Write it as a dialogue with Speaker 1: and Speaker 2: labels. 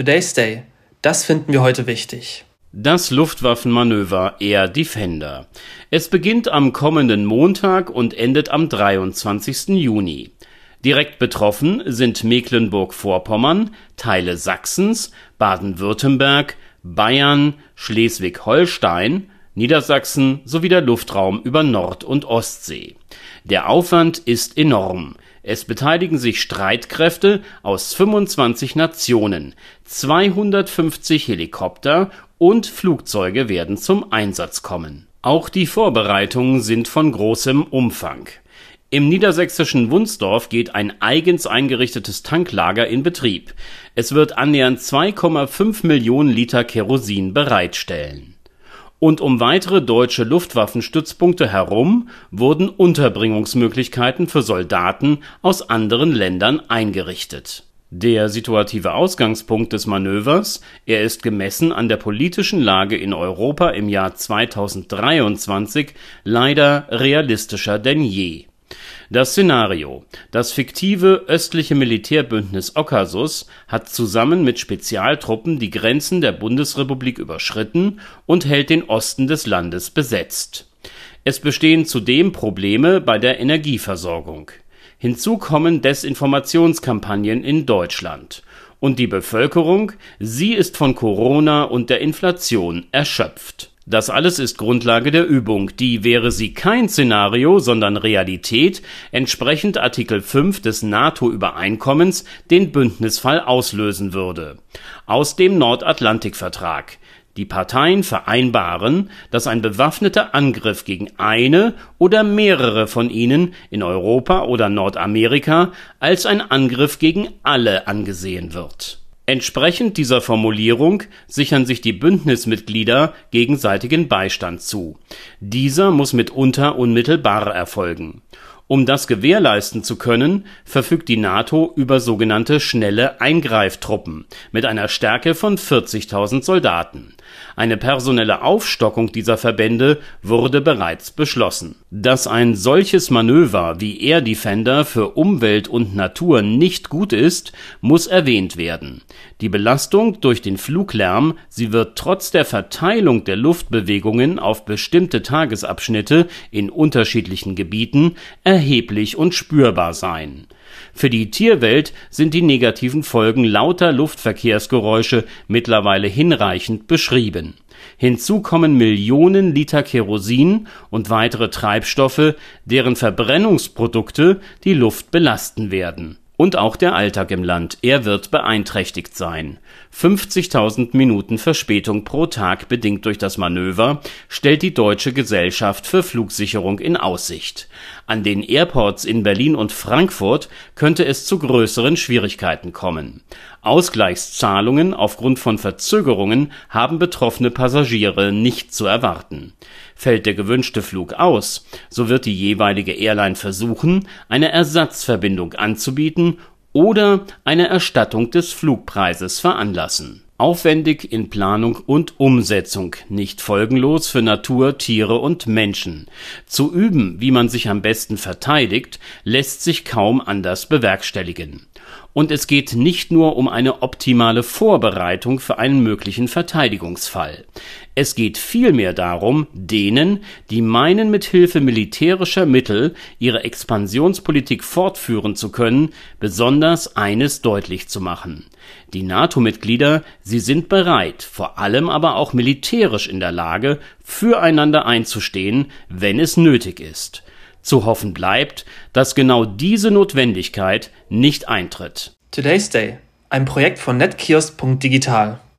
Speaker 1: Today's Day. Das finden wir heute wichtig.
Speaker 2: Das Luftwaffenmanöver Air Defender. Es beginnt am kommenden Montag und endet am 23. Juni. Direkt betroffen sind Mecklenburg-Vorpommern, Teile Sachsens, Baden-Württemberg, Bayern, Schleswig-Holstein, Niedersachsen sowie der Luftraum über Nord- und Ostsee. Der Aufwand ist enorm. Es beteiligen sich Streitkräfte aus 25 Nationen, 250 Helikopter und Flugzeuge werden zum Einsatz kommen. Auch die Vorbereitungen sind von großem Umfang. Im niedersächsischen Wunsdorf geht ein eigens eingerichtetes Tanklager in Betrieb. Es wird annähernd 2,5 Millionen Liter Kerosin bereitstellen und um weitere deutsche Luftwaffenstützpunkte herum wurden Unterbringungsmöglichkeiten für Soldaten aus anderen Ländern eingerichtet. Der situative Ausgangspunkt des Manövers, er ist gemessen an der politischen Lage in Europa im Jahr 2023 leider realistischer denn je das Szenario: Das fiktive östliche Militärbündnis Okkasus hat zusammen mit Spezialtruppen die Grenzen der Bundesrepublik überschritten und hält den Osten des Landes besetzt. Es bestehen zudem Probleme bei der Energieversorgung. Hinzu kommen Desinformationskampagnen in Deutschland. Und die Bevölkerung, sie ist von Corona und der Inflation erschöpft das alles ist Grundlage der Übung, die, wäre sie kein Szenario, sondern Realität, entsprechend Artikel 5 des NATO-Übereinkommens den Bündnisfall auslösen würde. Aus dem Nordatlantikvertrag. Die Parteien vereinbaren, dass ein bewaffneter Angriff gegen eine oder mehrere von ihnen in Europa oder Nordamerika als ein Angriff gegen alle angesehen wird Entsprechend dieser Formulierung sichern sich die Bündnismitglieder gegenseitigen Beistand zu. Dieser muss mitunter unmittelbar erfolgen um das gewährleisten zu können, verfügt die NATO über sogenannte schnelle Eingreiftruppen mit einer Stärke von 40.000 Soldaten. Eine personelle Aufstockung dieser Verbände wurde bereits beschlossen. Dass ein solches Manöver wie Air Defender für Umwelt und Natur nicht gut ist, muss erwähnt werden. Die Belastung durch den Fluglärm, sie wird trotz der Verteilung der Luftbewegungen auf bestimmte Tagesabschnitte in unterschiedlichen Gebieten erheblich und spürbar sein. Für die Tierwelt sind die negativen Folgen lauter Luftverkehrsgeräusche mittlerweile hinreichend beschrieben. Hinzu kommen Millionen Liter Kerosin und weitere Treibstoffe, deren Verbrennungsprodukte die Luft belasten werden und auch der Alltag im Land, er wird beeinträchtigt sein. 50.000 Minuten Verspätung pro Tag bedingt durch das Manöver stellt die Deutsche Gesellschaft für Flugsicherung in Aussicht. An den Airports in Berlin und Frankfurt könnte es zu größeren Schwierigkeiten kommen. Ausgleichszahlungen aufgrund von Verzögerungen haben betroffene Passagiere nicht zu erwarten. Fällt der gewünschte Flug aus, so wird die jeweilige Airline versuchen, eine Ersatzverbindung anzubieten oder eine Erstattung des Flugpreises veranlassen. Aufwendig in Planung und Umsetzung, nicht folgenlos für Natur, Tiere und Menschen. Zu üben, wie man sich am besten verteidigt, lässt sich kaum anders bewerkstelligen. Und es geht nicht nur um eine optimale Vorbereitung für einen möglichen Verteidigungsfall. Es geht vielmehr darum, denen, die meinen, mit Hilfe militärischer Mittel ihre Expansionspolitik fortführen zu können, besonders eines deutlich zu machen. Die NATO-Mitglieder, sie sind bereit, vor allem aber auch militärisch in der Lage, füreinander einzustehen, wenn es nötig ist. Zu hoffen bleibt, dass genau diese Notwendigkeit nicht eintritt.
Speaker 1: Today's Day, ein Projekt von netkiosk.digital.